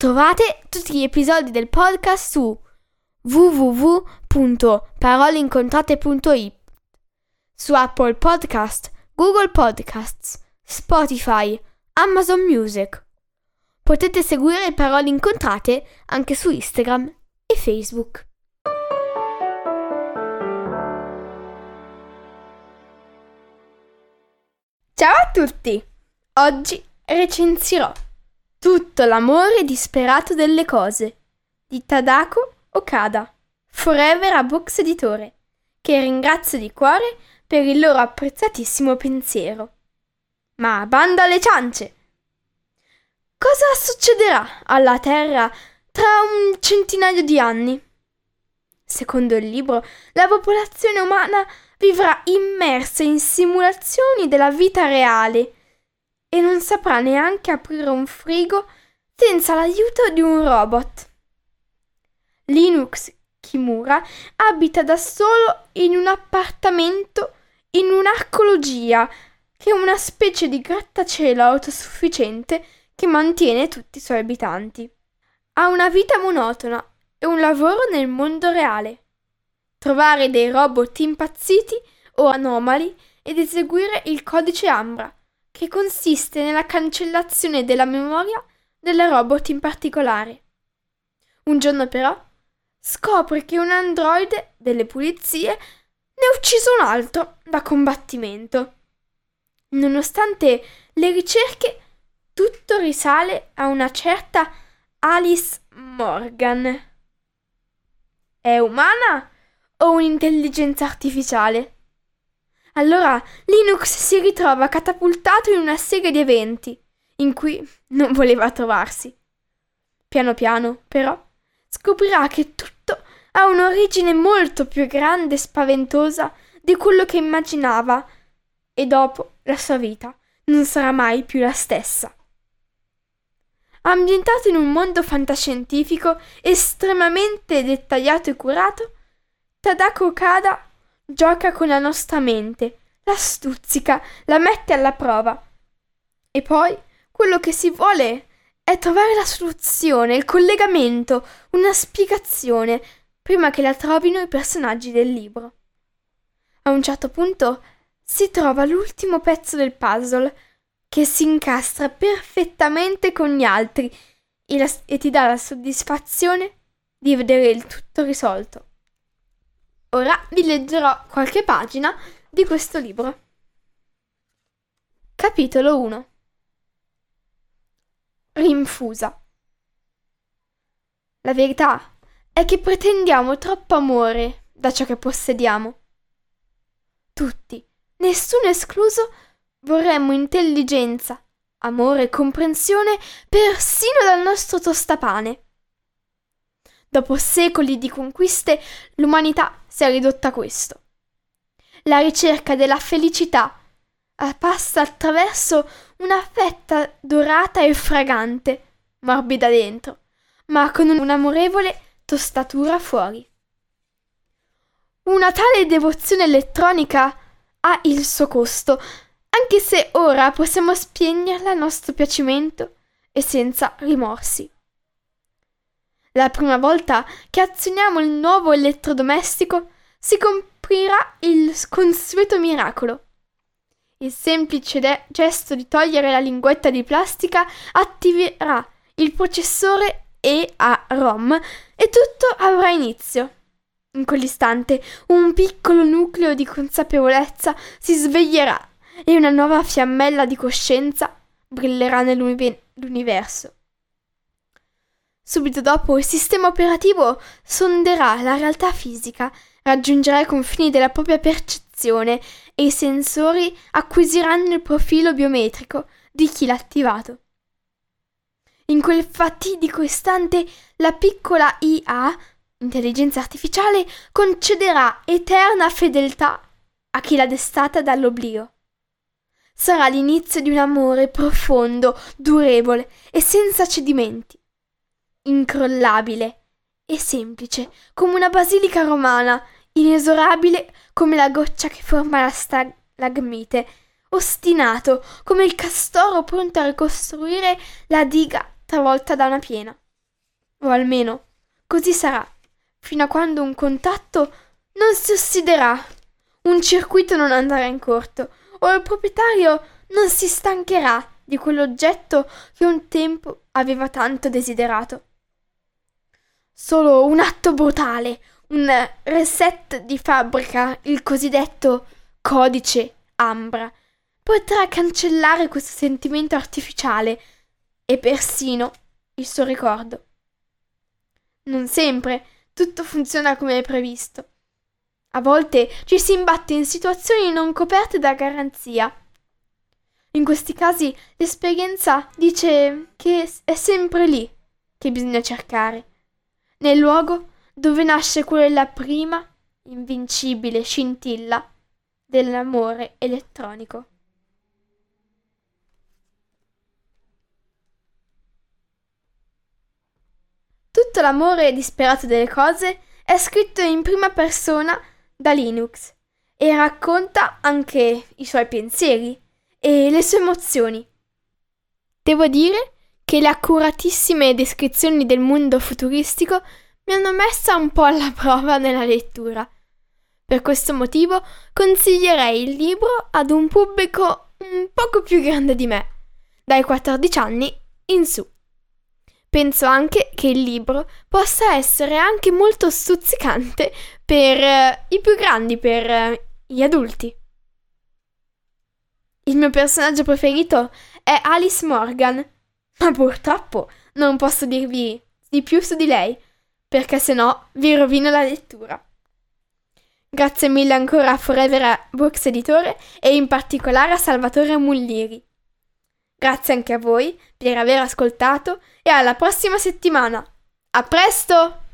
Trovate tutti gli episodi del podcast su www.paroleincontrate.it su Apple Podcast, Google Podcasts, Spotify, Amazon Music. Potete seguire Parole Incontrate anche su Instagram e Facebook. Ciao a tutti! Oggi recensirò Tutto l'amore disperato delle cose di Tadako Okada, Forever a Box Editore, che ringrazio di cuore per il loro apprezzatissimo pensiero. Ma banda alle ciance! Cosa succederà alla Terra tra un centinaio di anni? Secondo il libro, la popolazione umana vivrà immersa in simulazioni della vita reale e non saprà neanche aprire un frigo senza l'aiuto di un robot. Linux Kimura abita da solo in un appartamento in un'arcologia, che è una specie di grattacielo autosufficiente che mantiene tutti i suoi abitanti. Ha una vita monotona e un lavoro nel mondo reale. Trovare dei robot impazziti o anomali ed eseguire il codice Ambra, che consiste nella cancellazione della memoria del robot in particolare. Un giorno però scopre che un androide delle pulizie ne ha ucciso un altro da combattimento. Nonostante le ricerche, tutto risale a una certa Alice Morgan. È umana o un'intelligenza artificiale? Allora Linux si ritrova catapultato in una serie di eventi in cui non voleva trovarsi. Piano piano, però, scoprirà che tutto ha un'origine molto più grande e spaventosa di quello che immaginava e dopo la sua vita non sarà mai più la stessa. Ambientato in un mondo fantascientifico estremamente dettagliato e curato, Tadako Okada gioca con la nostra mente, la stuzzica, la mette alla prova. E poi quello che si vuole è trovare la soluzione, il collegamento, una spiegazione, prima che la trovino i personaggi del libro. A un certo punto si trova l'ultimo pezzo del puzzle che si incastra perfettamente con gli altri e, la, e ti dà la soddisfazione di vedere il tutto risolto. Ora vi leggerò qualche pagina di questo libro. Capitolo 1 Rinfusa La verità è che pretendiamo troppo amore da ciò che possediamo. Tutti, nessuno escluso, Vorremmo intelligenza, amore e comprensione persino dal nostro tostapane. Dopo secoli di conquiste, l'umanità si è ridotta a questo. La ricerca della felicità passa attraverso una fetta dorata e fragante, morbida dentro, ma con un'amorevole tostatura fuori. Una tale devozione elettronica ha il suo costo, anche se ora possiamo spegnerla a nostro piacimento e senza rimorsi. La prima volta che azioniamo il nuovo elettrodomestico si comprirà il consueto miracolo. Il semplice de- gesto di togliere la linguetta di plastica attiverà il processore e a ROM e tutto avrà inizio. In quell'istante un piccolo nucleo di consapevolezza si sveglierà e una nuova fiammella di coscienza brillerà nell'universo. Subito dopo il sistema operativo sonderà la realtà fisica, raggiungerà i confini della propria percezione e i sensori acquisiranno il profilo biometrico di chi l'ha attivato. In quel fatidico istante la piccola IA, intelligenza artificiale, concederà eterna fedeltà a chi l'ha destata dall'oblio. Sarà l'inizio di un amore profondo, durevole e senza cedimenti, incrollabile e semplice come una basilica romana, inesorabile come la goccia che forma la stalagmite, ostinato come il castoro pronto a ricostruire la diga travolta da una piena. O almeno così sarà, fino a quando un contatto non si ossiderà, un circuito non andrà in corto, o il proprietario non si stancherà di quell'oggetto che un tempo aveva tanto desiderato. Solo un atto brutale, un reset di fabbrica, il cosiddetto codice Ambra, potrà cancellare questo sentimento artificiale e persino il suo ricordo. Non sempre tutto funziona come è previsto. A volte ci si imbatte in situazioni non coperte da garanzia. In questi casi l'esperienza dice che è sempre lì che bisogna cercare, nel luogo dove nasce quella prima invincibile scintilla dell'amore elettronico. Tutto l'amore disperato delle cose è scritto in prima persona da Linux e racconta anche i suoi pensieri e le sue emozioni. Devo dire che le accuratissime descrizioni del mondo futuristico mi hanno messa un po' alla prova nella lettura. Per questo motivo consiglierei il libro ad un pubblico un poco più grande di me, dai 14 anni in su. Penso anche che il libro possa essere anche molto stuzzicante per eh, i più grandi, per eh, gli adulti. Il mio personaggio preferito è Alice Morgan, ma purtroppo non posso dirvi di più su di lei, perché se no vi rovino la lettura. Grazie mille ancora a Forever Books Editore e in particolare a Salvatore Mulliri. Grazie anche a voi per aver ascoltato e alla prossima settimana. A presto!